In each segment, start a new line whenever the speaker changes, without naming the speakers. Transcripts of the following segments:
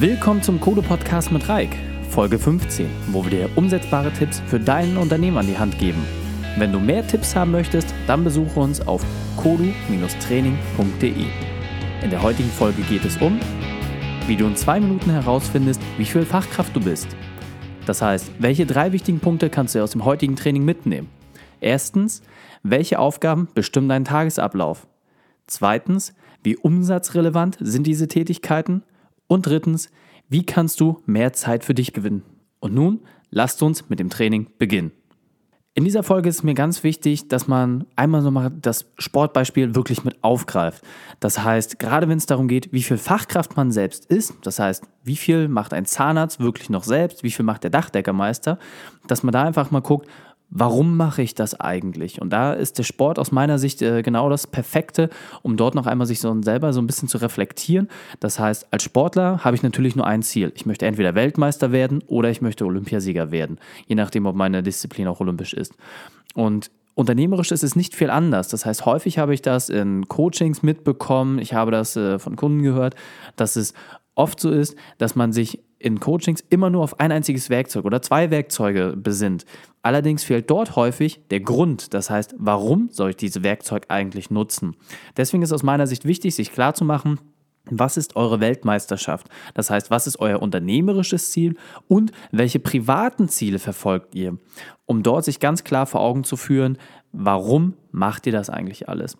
Willkommen zum Kodo Podcast mit Reik, Folge 15, wo wir dir umsetzbare Tipps für deinen Unternehmen an die Hand geben. Wenn du mehr Tipps haben möchtest, dann besuche uns auf kodu-training.de. In der heutigen Folge geht es um, wie du in zwei Minuten herausfindest, wie viel Fachkraft du bist. Das heißt, welche drei wichtigen Punkte kannst du aus dem heutigen Training mitnehmen? Erstens, welche Aufgaben bestimmen deinen Tagesablauf? Zweitens, wie umsatzrelevant sind diese Tätigkeiten? Und drittens, wie kannst du mehr Zeit für dich gewinnen? Und nun, lasst uns mit dem Training beginnen. In dieser Folge ist mir ganz wichtig, dass man einmal nochmal das Sportbeispiel wirklich mit aufgreift. Das heißt, gerade wenn es darum geht, wie viel Fachkraft man selbst ist, das heißt, wie viel macht ein Zahnarzt wirklich noch selbst, wie viel macht der Dachdeckermeister, dass man da einfach mal guckt, warum mache ich das eigentlich? Und da ist der Sport aus meiner Sicht äh, genau das Perfekte, um dort noch einmal sich so selber so ein bisschen zu reflektieren. Das heißt, als Sportler habe ich natürlich nur ein Ziel. Ich möchte entweder Weltmeister werden oder ich möchte Olympiasieger werden, je nachdem, ob meine Disziplin auch olympisch ist. Und Unternehmerisch ist es nicht viel anders. Das heißt, häufig habe ich das in Coachings mitbekommen, ich habe das äh, von Kunden gehört, dass es oft so ist, dass man sich in Coachings immer nur auf ein einziges Werkzeug oder zwei Werkzeuge besinnt. Allerdings fehlt dort häufig der Grund, das heißt, warum soll ich dieses Werkzeug eigentlich nutzen? Deswegen ist aus meiner Sicht wichtig, sich klarzumachen, was ist eure Weltmeisterschaft? Das heißt, was ist euer unternehmerisches Ziel und welche privaten Ziele verfolgt ihr? Um dort sich ganz klar vor Augen zu führen, warum macht ihr das eigentlich alles?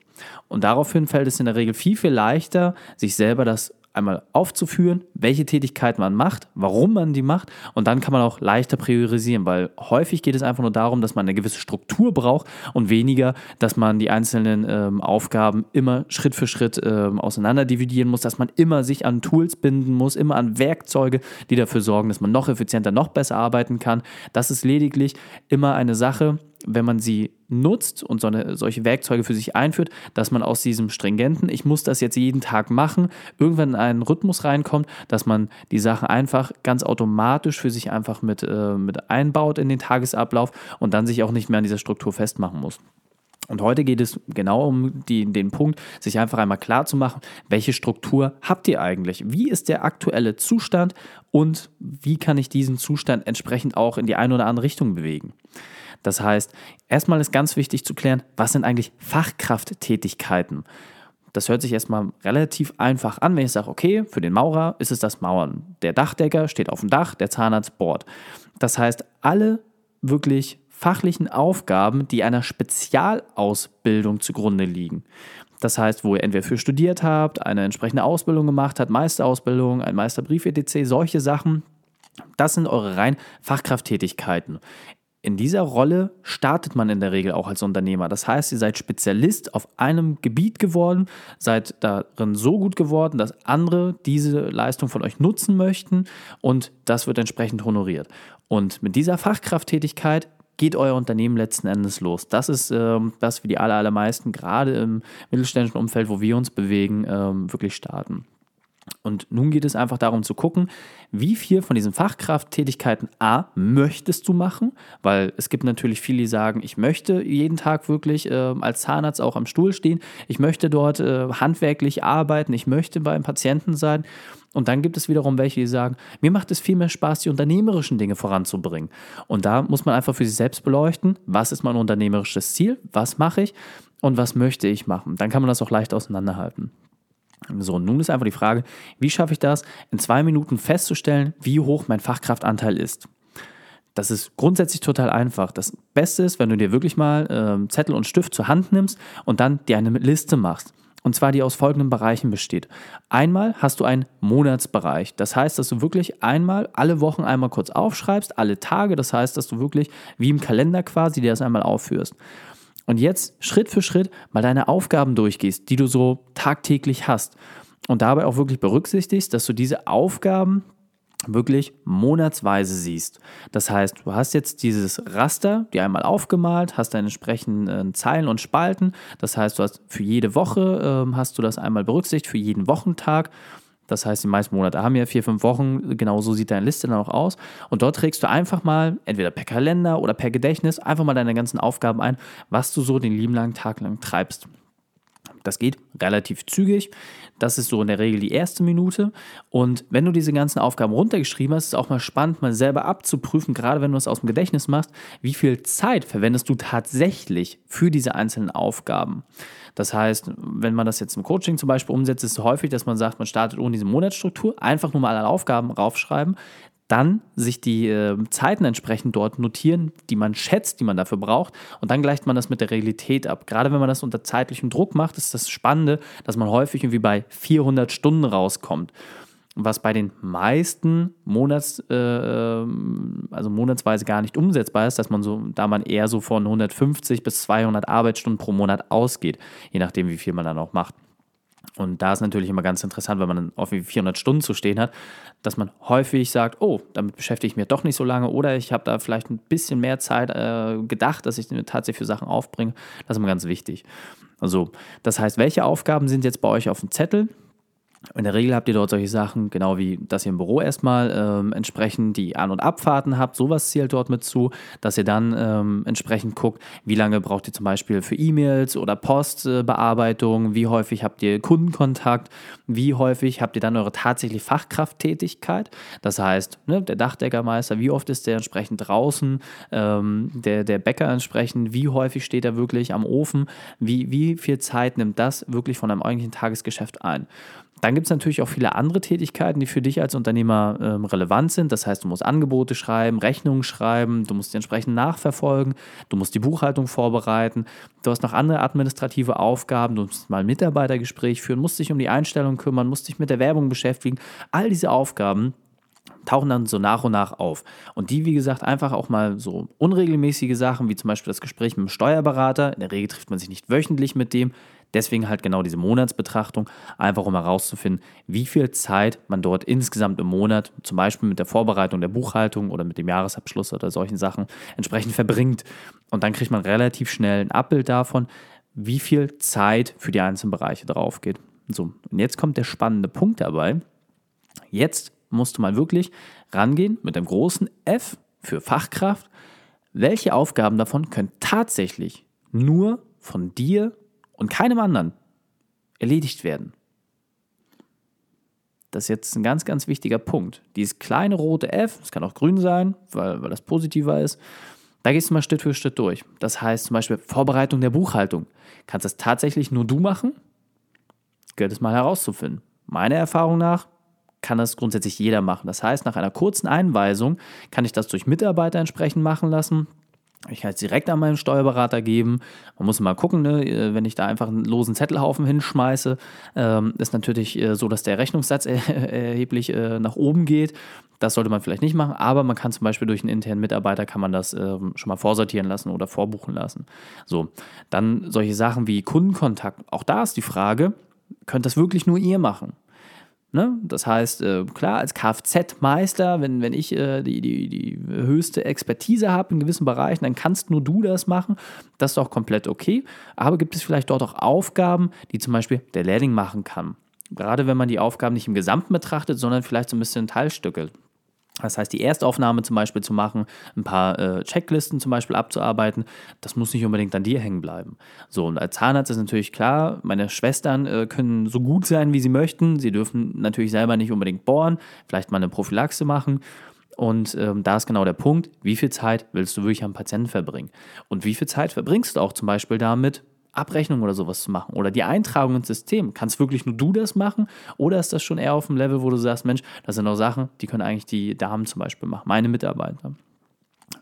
Und daraufhin fällt es in der Regel viel, viel leichter, sich selber das einmal aufzuführen, welche Tätigkeit man macht, warum man die macht und dann kann man auch leichter priorisieren, weil häufig geht es einfach nur darum, dass man eine gewisse Struktur braucht und weniger, dass man die einzelnen ähm, Aufgaben immer Schritt für Schritt ähm, auseinander dividieren muss, dass man immer sich an Tools binden muss, immer an Werkzeuge, die dafür sorgen, dass man noch effizienter, noch besser arbeiten kann. Das ist lediglich immer eine Sache, wenn man sie nutzt und so eine, solche Werkzeuge für sich einführt, dass man aus diesem stringenten, ich muss das jetzt jeden Tag machen, irgendwann in einen Rhythmus reinkommt, dass man die Sachen einfach ganz automatisch für sich einfach mit, äh, mit einbaut in den Tagesablauf und dann sich auch nicht mehr an dieser Struktur festmachen muss. Und heute geht es genau um die, den Punkt, sich einfach einmal klar zu machen, welche Struktur habt ihr eigentlich? Wie ist der aktuelle Zustand und wie kann ich diesen Zustand entsprechend auch in die eine oder andere Richtung bewegen? Das heißt, erstmal ist ganz wichtig zu klären, was sind eigentlich Fachkrafttätigkeiten? Das hört sich erstmal relativ einfach an, wenn ich sage, okay, für den Maurer ist es das Mauern. Der Dachdecker steht auf dem Dach, der Zahnarzt bohrt. Das heißt, alle wirklich fachlichen Aufgaben, die einer Spezialausbildung zugrunde liegen. Das heißt, wo ihr entweder für studiert habt, eine entsprechende Ausbildung gemacht habt, Meisterausbildung, ein Meisterbrief etc., solche Sachen, das sind eure rein Fachkrafttätigkeiten in dieser Rolle startet man in der Regel auch als Unternehmer. Das heißt, ihr seid Spezialist auf einem Gebiet geworden, seid darin so gut geworden, dass andere diese Leistung von euch nutzen möchten und das wird entsprechend honoriert. Und mit dieser Fachkrafttätigkeit geht euer Unternehmen letzten Endes los. Das ist ähm, das, wie die allermeisten, gerade im mittelständischen Umfeld, wo wir uns bewegen, ähm, wirklich starten. Und nun geht es einfach darum zu gucken, wie viel von diesen Fachkrafttätigkeiten A möchtest du machen, weil es gibt natürlich viele, die sagen, ich möchte jeden Tag wirklich äh, als Zahnarzt auch am Stuhl stehen, ich möchte dort äh, handwerklich arbeiten, ich möchte beim Patienten sein. Und dann gibt es wiederum welche, die sagen, mir macht es viel mehr Spaß, die unternehmerischen Dinge voranzubringen. Und da muss man einfach für sich selbst beleuchten, was ist mein unternehmerisches Ziel, was mache ich und was möchte ich machen. Dann kann man das auch leicht auseinanderhalten. So, nun ist einfach die Frage, wie schaffe ich das, in zwei Minuten festzustellen, wie hoch mein Fachkraftanteil ist. Das ist grundsätzlich total einfach. Das Beste ist, wenn du dir wirklich mal äh, Zettel und Stift zur Hand nimmst und dann dir eine Liste machst. Und zwar die aus folgenden Bereichen besteht. Einmal hast du einen Monatsbereich. Das heißt, dass du wirklich einmal alle Wochen einmal kurz aufschreibst, alle Tage. Das heißt, dass du wirklich wie im Kalender quasi dir das einmal aufführst und jetzt Schritt für Schritt mal deine Aufgaben durchgehst, die du so tagtäglich hast und dabei auch wirklich berücksichtigst, dass du diese Aufgaben wirklich monatsweise siehst. Das heißt, du hast jetzt dieses Raster, die einmal aufgemalt, hast deine entsprechenden Zeilen und Spalten. Das heißt, du hast für jede Woche äh, hast du das einmal berücksichtigt, für jeden Wochentag das heißt, die meisten Monate haben ja vier, fünf Wochen. Genau so sieht deine Liste dann auch aus. Und dort trägst du einfach mal, entweder per Kalender oder per Gedächtnis, einfach mal deine ganzen Aufgaben ein, was du so den lieben langen Tag lang treibst. Das geht relativ zügig. Das ist so in der Regel die erste Minute. Und wenn du diese ganzen Aufgaben runtergeschrieben hast, ist es auch mal spannend, mal selber abzuprüfen, gerade wenn du es aus dem Gedächtnis machst, wie viel Zeit verwendest du tatsächlich für diese einzelnen Aufgaben. Das heißt, wenn man das jetzt im Coaching zum Beispiel umsetzt, ist es häufig, dass man sagt, man startet ohne diese Monatsstruktur, einfach nur mal alle Aufgaben raufschreiben, dann sich die äh, Zeiten entsprechend dort notieren, die man schätzt, die man dafür braucht, und dann gleicht man das mit der Realität ab. Gerade wenn man das unter zeitlichem Druck macht, ist das Spannende, dass man häufig irgendwie bei 400 Stunden rauskommt. Was bei den meisten Monats, äh, ähm, also monatsweise gar nicht umsetzbar ist, dass man so, da man eher so von 150 bis 200 Arbeitsstunden pro Monat ausgeht, je nachdem, wie viel man dann auch macht. Und da ist natürlich immer ganz interessant, wenn man dann auf 400 Stunden zu stehen hat, dass man häufig sagt, oh, damit beschäftige ich mich doch nicht so lange oder ich habe da vielleicht ein bisschen mehr Zeit äh, gedacht, dass ich mir tatsächlich für Sachen aufbringe. Das ist immer ganz wichtig. Also, das heißt, welche Aufgaben sind jetzt bei euch auf dem Zettel? In der Regel habt ihr dort solche Sachen, genau wie dass ihr im Büro erstmal ähm, entsprechend die An- und Abfahrten habt, sowas zählt dort mit zu, dass ihr dann ähm, entsprechend guckt, wie lange braucht ihr zum Beispiel für E-Mails oder Postbearbeitung, wie häufig habt ihr Kundenkontakt, wie häufig habt ihr dann eure tatsächliche Fachkrafttätigkeit, das heißt, ne, der Dachdeckermeister, wie oft ist der entsprechend draußen, ähm, der, der Bäcker entsprechend, wie häufig steht er wirklich am Ofen, wie, wie viel Zeit nimmt das wirklich von einem eigentlichen Tagesgeschäft ein. Dann gibt es natürlich auch viele andere Tätigkeiten, die für dich als Unternehmer ähm, relevant sind. Das heißt, du musst Angebote schreiben, Rechnungen schreiben, du musst die entsprechend nachverfolgen, du musst die Buchhaltung vorbereiten, du hast noch andere administrative Aufgaben, du musst mal ein Mitarbeitergespräch führen, musst dich um die Einstellung kümmern, musst dich mit der Werbung beschäftigen. All diese Aufgaben tauchen dann so nach und nach auf. Und die, wie gesagt, einfach auch mal so unregelmäßige Sachen, wie zum Beispiel das Gespräch mit dem Steuerberater. In der Regel trifft man sich nicht wöchentlich mit dem. Deswegen halt genau diese Monatsbetrachtung, einfach um herauszufinden, wie viel Zeit man dort insgesamt im Monat, zum Beispiel mit der Vorbereitung der Buchhaltung oder mit dem Jahresabschluss oder solchen Sachen, entsprechend verbringt. Und dann kriegt man relativ schnell ein Abbild davon, wie viel Zeit für die einzelnen Bereiche drauf geht. So, und jetzt kommt der spannende Punkt dabei. Jetzt musst du mal wirklich rangehen mit einem großen F für Fachkraft. Welche Aufgaben davon können tatsächlich nur von dir und keinem anderen erledigt werden. Das ist jetzt ein ganz, ganz wichtiger Punkt. Dieses kleine rote F, es kann auch grün sein, weil, weil das positiver ist, da gehst du mal Schritt für Schritt durch. Das heißt zum Beispiel Vorbereitung der Buchhaltung. Kannst das tatsächlich nur du machen? Gilt es mal herauszufinden. Meiner Erfahrung nach kann das grundsätzlich jeder machen. Das heißt, nach einer kurzen Einweisung kann ich das durch Mitarbeiter entsprechend machen lassen. Ich kann es direkt an meinen Steuerberater geben. Man muss mal gucken, ne? Äh, wenn ich da einfach einen losen Zettelhaufen hinschmeiße, ähm, ist natürlich äh, so, dass der Rechnungssatz er erheblich äh, nach oben geht. Das sollte man vielleicht nicht machen, aber man kann zum Beispiel durch einen internen Mitarbeiter kann man das ähm, schon mal vorsortieren lassen oder vorbuchen lassen. So, dann solche Sachen wie Kundenkontakt. Auch da ist die Frage, könnt das wirklich nur ihr machen? Ne? Das heißt, äh, klar, als Kfz-Meister, wenn, wenn ich äh, die, die, die höchste Expertise habe in gewissen Bereichen, dann kannst nur du das machen. Das ist auch komplett okay. Aber gibt es vielleicht dort auch Aufgaben, die zum Beispiel der Lehrling machen kann? Gerade wenn man die Aufgaben nicht im Gesamten betrachtet, sondern vielleicht so ein bisschen Teilstücke. Das heißt, die Erstaufnahme zum Beispiel zu machen, ein paar äh, Checklisten zum Beispiel abzuarbeiten, das muss nicht unbedingt an dir hängen bleiben. So, und als Zahnarzt ist natürlich klar, meine Schwestern äh, können so gut sein, wie sie möchten. Sie dürfen natürlich selber nicht unbedingt bohren, vielleicht mal eine Prophylaxe machen. Und ähm, da ist genau der Punkt, wie viel Zeit willst du wirklich am Patienten verbringen? Und wie viel Zeit verbringst du auch zum Beispiel damit, Abrechnung oder sowas zu machen oder die Eintragung ins System. Kannst wirklich nur du das machen oder ist das schon eher auf dem Level, wo du sagst, Mensch, das sind auch Sachen, die können eigentlich die Damen zum Beispiel machen, meine Mitarbeiter.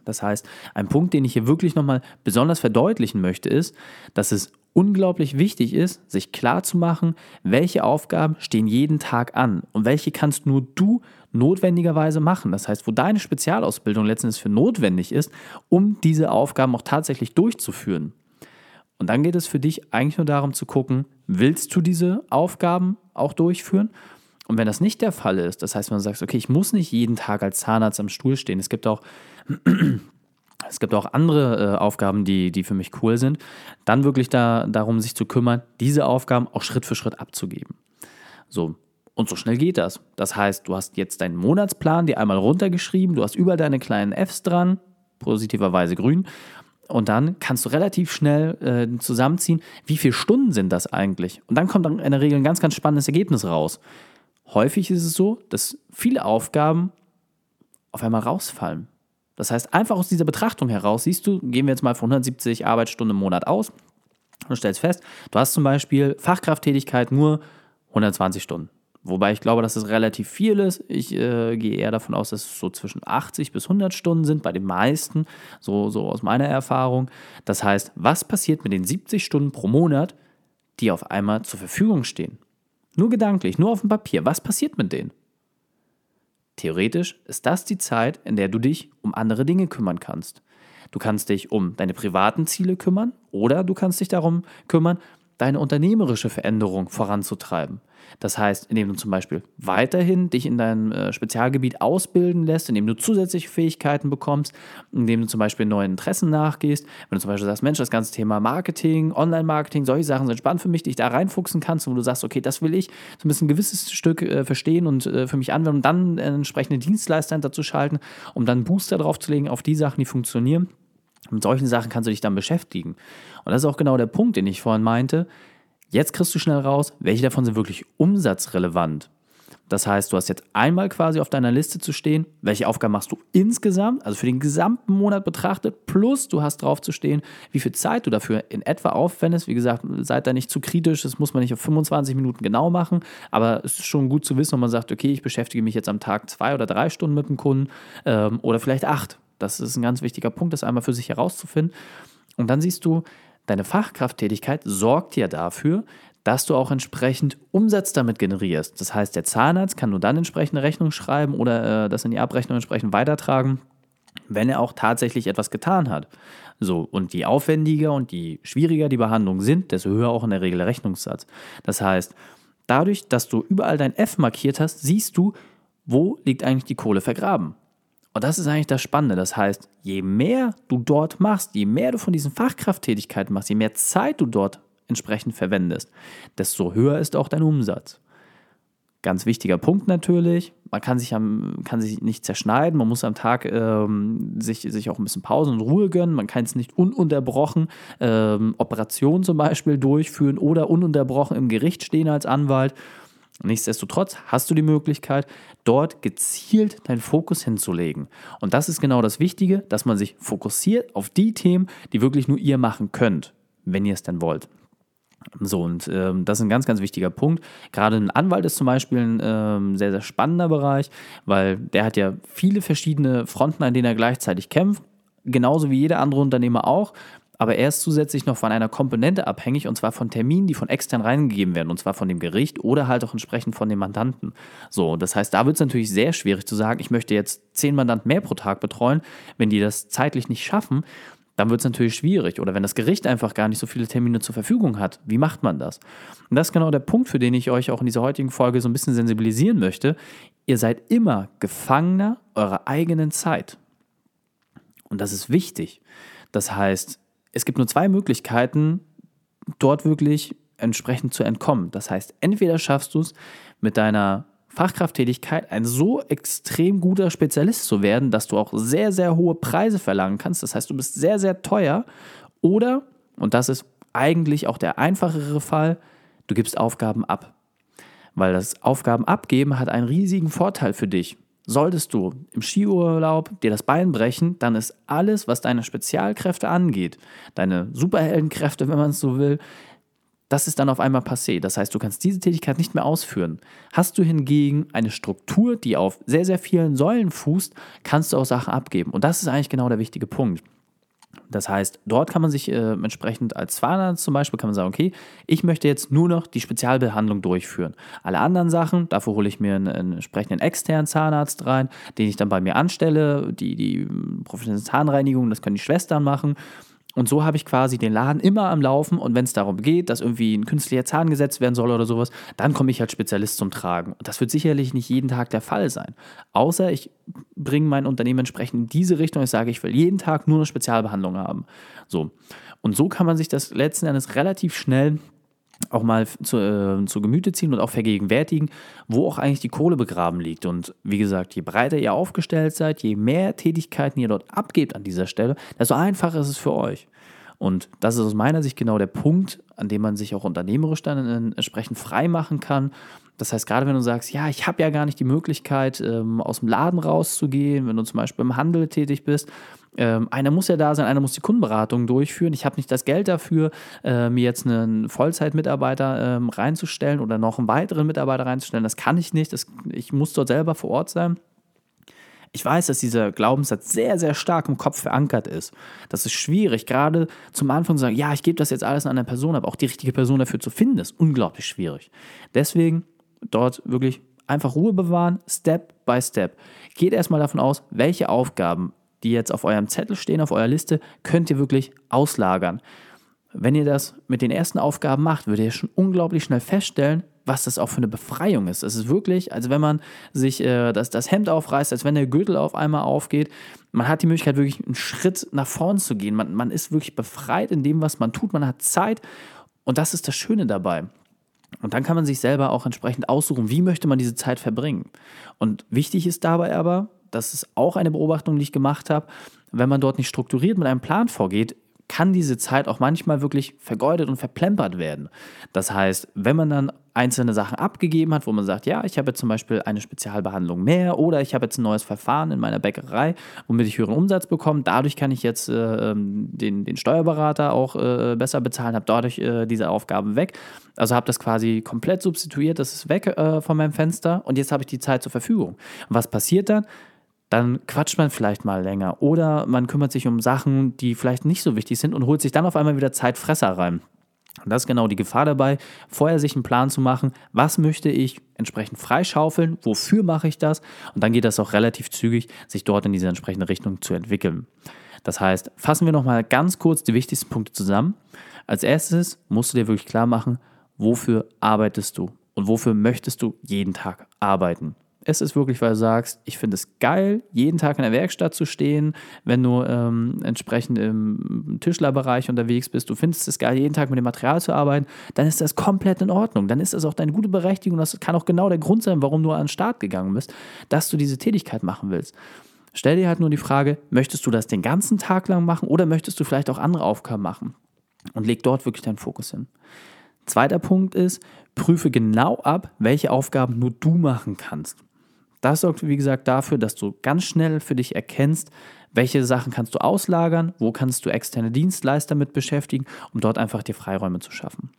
Das heißt, ein Punkt, den ich hier wirklich nochmal besonders verdeutlichen möchte, ist, dass es unglaublich wichtig ist, sich klar zu machen, welche Aufgaben stehen jeden Tag an und welche kannst nur du notwendigerweise machen. Das heißt, wo deine Spezialausbildung letztendlich für notwendig ist, um diese Aufgaben auch tatsächlich durchzuführen. Und dann geht es für dich eigentlich nur darum zu gucken, willst du diese Aufgaben auch durchführen? Und wenn das nicht der Fall ist, das heißt, wenn du sagst, okay, ich muss nicht jeden Tag als Zahnarzt am Stuhl stehen, es gibt auch, es gibt auch andere äh, Aufgaben, die, die für mich cool sind, dann wirklich da, darum, sich zu kümmern, diese Aufgaben auch Schritt für Schritt abzugeben. So, und so schnell geht das. Das heißt, du hast jetzt deinen Monatsplan dir einmal runtergeschrieben, du hast überall deine kleinen Fs dran, positiverweise grün, Und dann kannst du relativ schnell äh, zusammenziehen, wie viele Stunden sind das eigentlich? Und dann kommt dann in der Regel ein ganz, ganz spannendes Ergebnis raus. Häufig ist es so, dass viele Aufgaben auf einmal rausfallen. Das heißt, einfach aus dieser Betrachtung heraus siehst du, gehen wir jetzt mal von 170 Arbeitsstunden im Monat aus und stellst fest, du hast zum Beispiel Fachkrafttätigkeit nur 120 Stunden. Wobei ich glaube, dass das relativ viel ist. Ich äh, gehe eher davon aus, dass es so zwischen 80 bis 100 Stunden sind, bei den meisten, so, so aus meiner Erfahrung. Das heißt, was passiert mit den 70 Stunden pro Monat, die auf einmal zur Verfügung stehen? Nur gedanklich, nur auf dem Papier. Was passiert mit denen? Theoretisch ist das die Zeit, in der du dich um andere Dinge kümmern kannst. Du kannst dich um deine privaten Ziele kümmern oder du kannst dich darum kümmern, deine unternehmerische Veränderung voranzutreiben. Das heißt, indem du zum Beispiel weiterhin dich in deinem äh, Spezialgebiet ausbilden lässt, indem du zusätzliche Fähigkeiten bekommst, indem du zum Beispiel neuen Interessen nachgehst. Wenn du zum Beispiel sagst, Mensch, das ganze Thema Marketing, Online-Marketing, solche Sachen sind spannend für mich, dich da reinfuchsen kannst und du sagst, okay, das will ich so ein ein gewisses Stück äh, verstehen und äh, für mich anwenden und dann entsprechende Dienstleister dazu schalten, um dann Booster draufzulegen auf die Sachen, die funktionieren. Mit solchen Sachen kannst du dich dann beschäftigen. Und das ist auch genau der Punkt, den ich vorhin meinte. Jetzt kriegst du schnell raus, welche davon sind wirklich umsatzrelevant. Das heißt, du hast jetzt einmal quasi auf deiner Liste zu stehen, welche Aufgaben machst du insgesamt, also für den gesamten Monat betrachtet, plus du hast drauf zu stehen, wie viel Zeit du dafür in etwa aufwendest. Wie gesagt, seid da nicht zu kritisch, das muss man nicht auf 25 Minuten genau machen, aber es ist schon gut zu wissen, wenn man sagt, okay, ich beschäftige mich jetzt am Tag zwei oder drei Stunden mit dem Kunden ähm, oder vielleicht acht. Das ist ein ganz wichtiger Punkt, das einmal für sich herauszufinden. Und dann siehst du, deine Fachkrafttätigkeit sorgt ja dafür, dass du auch entsprechend Umsatz damit generierst. Das heißt, der Zahnarzt kann nur dann entsprechende Rechnung schreiben oder äh, das in die Abrechnung entsprechend weitertragen, wenn er auch tatsächlich etwas getan hat. So, und je aufwendiger und je schwieriger die Behandlungen sind, desto höher auch in der Regel der Rechnungssatz. Das heißt, dadurch, dass du überall dein F markiert hast, siehst du, wo liegt eigentlich die Kohle vergraben. Und das ist eigentlich das Spannende. Das heißt, je mehr du dort machst, je mehr du von diesen Fachkrafttätigkeiten machst, je mehr Zeit du dort entsprechend verwendest, desto höher ist auch dein Umsatz. Ganz wichtiger Punkt natürlich, man kann sich, am, kann sich nicht zerschneiden, man muss am Tag ähm, sich, sich auch ein bisschen Pause und Ruhe gönnen, man kann es nicht ununterbrochen ähm, Operationen zum Beispiel durchführen oder ununterbrochen im Gericht stehen als Anwalt. Nichtsdestotrotz hast du die Möglichkeit, dort gezielt deinen Fokus hinzulegen. Und das ist genau das Wichtige, dass man sich fokussiert auf die Themen, die wirklich nur ihr machen könnt, wenn ihr es denn wollt. So, und ähm, das ist ein ganz, ganz wichtiger Punkt. Gerade ein Anwalt ist zum Beispiel ein ähm, sehr, sehr spannender Bereich, weil der hat ja viele verschiedene Fronten, an denen er gleichzeitig kämpft. Genauso wie jeder andere Unternehmer auch aber er ist zusätzlich noch von einer Komponente abhängig und zwar von Terminen, die von extern reingegeben werden und zwar von dem Gericht oder halt auch entsprechend von dem Mandanten. So, das heißt, da wird es natürlich sehr schwierig zu sagen, ich möchte jetzt zehn Mandanten mehr pro Tag betreuen, wenn die das zeitlich nicht schaffen. Dann wird es natürlich schwierig. Oder wenn das Gericht einfach gar nicht so viele Termine zur Verfügung hat, wie macht man das? Und das ist genau der Punkt, für den ich euch auch in dieser heutigen Folge so ein bisschen sensibilisieren möchte. Ihr seid immer Gefangener eurer eigenen Zeit. Und das ist wichtig. Das heißt, es gibt nur zwei Möglichkeiten, dort wirklich entsprechend zu entkommen. Das heißt, entweder schaffst du es mit deiner Fachkrafttätigkeit ein so extrem guter Spezialist zu werden, dass du auch sehr, sehr hohe Preise verlangen kannst. Das heißt, du bist sehr, sehr teuer. Oder, und das ist eigentlich auch der einfachere Fall, du gibst Aufgaben ab. Weil das Aufgaben abgeben hat einen riesigen Vorteil für dich. Solltest du im Skiurlaub dir das Bein brechen, dann ist alles, was deine Spezialkräfte angeht, deine Superheldenkräfte, wenn man es so will, das ist dann auf einmal passé. Das heißt, du kannst diese Tätigkeit nicht mehr ausführen. Hast du hingegen eine Struktur, die auf sehr, sehr vielen Säulen fußt, kannst du auch Sachen abgeben. Und das ist eigentlich genau der wichtige Punkt. Das heißt, dort kann man sich äh, entsprechend als Zahnarzt zum Beispiel, kann man sagen, okay, ich möchte jetzt nur noch die Spezialbehandlung durchführen. Alle anderen Sachen, dafür hole ich mir einen, einen entsprechenden externen Zahnarzt rein, den ich dann bei mir anstelle. Die, die professionelle Zahnreinigung, das können die Schwestern machen. Und so habe ich quasi den Laden immer am Laufen und wenn es darum geht, dass irgendwie ein künstlicher Zahn gesetzt werden soll oder sowas, dann komme ich als Spezialist zum Tragen. Und das wird sicherlich nicht jeden Tag der Fall sein. Außer ich bringe mein Unternehmen entsprechend in diese Richtung. Ich sage, ich will jeden Tag nur eine Spezialbehandlung haben. So. Und so kann man sich das letzten Endes relativ schnell auch mal zu, äh, zu Gemüte ziehen und auch vergegenwärtigen, wo auch eigentlich die Kohle begraben liegt. Und wie gesagt, je breiter ihr aufgestellt seid, je mehr Tätigkeiten ihr dort abgebt an dieser Stelle, desto einfacher ist es für euch. Und das ist aus meiner Sicht genau der Punkt, an dem man sich auch unternehmerisch dann entsprechend frei machen kann. Das heißt, gerade wenn du sagst, ja, ich habe ja gar nicht die Möglichkeit, ähm, aus dem Laden rauszugehen, wenn du zum Beispiel im Handel tätig bist, ähm, einer muss ja da sein, einer muss die Kundenberatung durchführen. Ich habe nicht das Geld dafür, äh, mir jetzt einen Vollzeitmitarbeiter ähm, reinzustellen oder noch einen weiteren Mitarbeiter reinzustellen. Das kann ich nicht. Ich muss dort selber vor Ort sein. Ich weiß, dass dieser Glaubenssatz sehr, sehr stark im Kopf verankert ist. Das ist schwierig, gerade zum Anfang zu sagen, ja, ich gebe das jetzt alles an eine Person, aber auch die richtige Person dafür zu finden, ist unglaublich schwierig. Deswegen dort wirklich einfach Ruhe bewahren, Step by Step. Geht erstmal davon aus, welche Aufgaben die jetzt auf eurem Zettel stehen, auf eurer Liste, könnt ihr wirklich auslagern. Wenn ihr das mit den ersten Aufgaben macht, würdet ihr schon unglaublich schnell feststellen, was das auch für eine Befreiung ist. Es ist wirklich, als wenn man sich äh, das, das Hemd aufreißt, als wenn der Gürtel auf einmal aufgeht. Man hat die Möglichkeit, wirklich einen Schritt nach vorn zu gehen. Man, man ist wirklich befreit in dem, was man tut. Man hat Zeit. Und das ist das Schöne dabei. Und dann kann man sich selber auch entsprechend aussuchen, wie möchte man diese Zeit verbringen. Und wichtig ist dabei aber, das ist auch eine Beobachtung, die ich gemacht habe, wenn man dort nicht strukturiert mit einem Plan vorgeht, kann diese Zeit auch manchmal wirklich vergeudet und verplempert werden. Das heißt, wenn man dann einzelne Sachen abgegeben hat, wo man sagt, ja, ich habe jetzt zum Beispiel eine Spezialbehandlung mehr oder ich habe jetzt ein neues Verfahren in meiner Bäckerei, womit ich höheren Umsatz bekomme, dadurch kann ich jetzt äh, ähm, den, den Steuerberater auch äh, besser bezahlen, habe dadurch äh, diese Aufgaben weg. Also habe das quasi komplett substituiert, das ist weg äh, von meinem Fenster und jetzt habe ich die Zeit zur Verfügung. Und was passiert dann? Dann quatscht man vielleicht mal länger oder man kümmert sich um Sachen, die vielleicht nicht so wichtig sind und holt sich dann auf einmal wieder Zeitfresser rein. Und das ist genau die Gefahr dabei, vorher sich einen Plan zu machen, was möchte ich entsprechend freischaufeln, wofür mache ich das und dann geht das auch relativ zügig, sich dort in diese entsprechende Richtung zu entwickeln. Das heißt, fassen wir nochmal ganz kurz die wichtigsten Punkte zusammen. Als erstes musst du dir wirklich klar machen, wofür arbeitest du und wofür möchtest du jeden Tag arbeiten es ist wirklich, weil du sagst, ich finde es geil, jeden Tag in der Werkstatt zu stehen, wenn du ähm, entsprechend im Tischlerbereich unterwegs bist, du findest es geil, jeden Tag mit dem Material zu arbeiten, dann ist das komplett in Ordnung. Dann ist das auch deine gute Berechtigung. Das kann auch genau der Grund sein, warum du an den Start gegangen bist, dass du diese Tätigkeit machen willst. Stell dir halt nur die Frage, möchtest du das den ganzen Tag lang machen oder möchtest du vielleicht auch andere Aufgaben machen? Und leg dort wirklich deinen Fokus hin. Zweiter Punkt ist, prüfe genau ab, welche Aufgaben nur du machen kannst. Das sorgt, wie gesagt, dafür, dass du ganz schnell für dich erkennst, welche Sachen kannst du auslagern, wo kannst du externe Dienstleister mit beschäftigen, um dort einfach die Freiräume zu schaffen.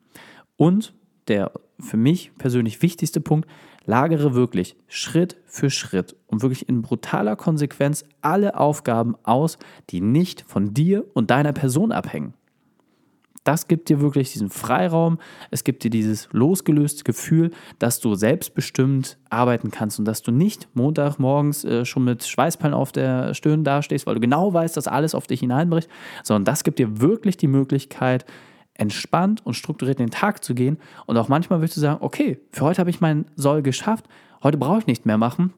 Und der für mich persönlich wichtigste Punkt, lagere wirklich Schritt für Schritt und wirklich in brutaler Konsequenz alle Aufgaben aus, die nicht von dir und deiner Person abhängen das gibt dir wirklich diesen Freiraum, es gibt dir dieses losgelöste Gefühl, dass du selbstbestimmt arbeiten kannst und dass du nicht Montagmorgens äh, schon mit Schweißperlen auf der Stirn dastehst, weil du genau weißt, dass alles auf dich hineinbricht, sondern das gibt dir wirklich die Möglichkeit, entspannt und strukturiert in den Tag zu gehen und auch manchmal wirst du sagen, okay, für heute habe ich meinen Soll geschafft, heute brauche ich nicht mehr machen,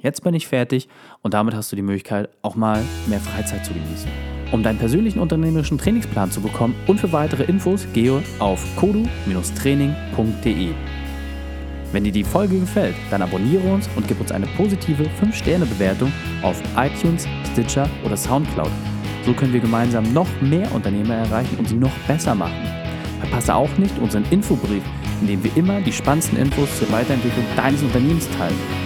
jetzt bin ich fertig und damit hast du die Möglichkeit, auch mal mehr Freizeit zu genießen. Um deinen persönlichen unternehmerischen Trainingsplan zu bekommen und für weitere Infos gehe auf kodu-training.de. Wenn dir die Folge gefällt, dann abonniere uns und gib uns eine positive 5-Sterne-Bewertung auf iTunes, Stitcher oder Soundcloud. So können wir gemeinsam noch mehr Unternehmer erreichen und sie noch besser machen. Verpasse auch nicht unseren Infobrief, in dem wir immer die spannendsten Infos zur Weiterentwicklung deines Unternehmens teilen.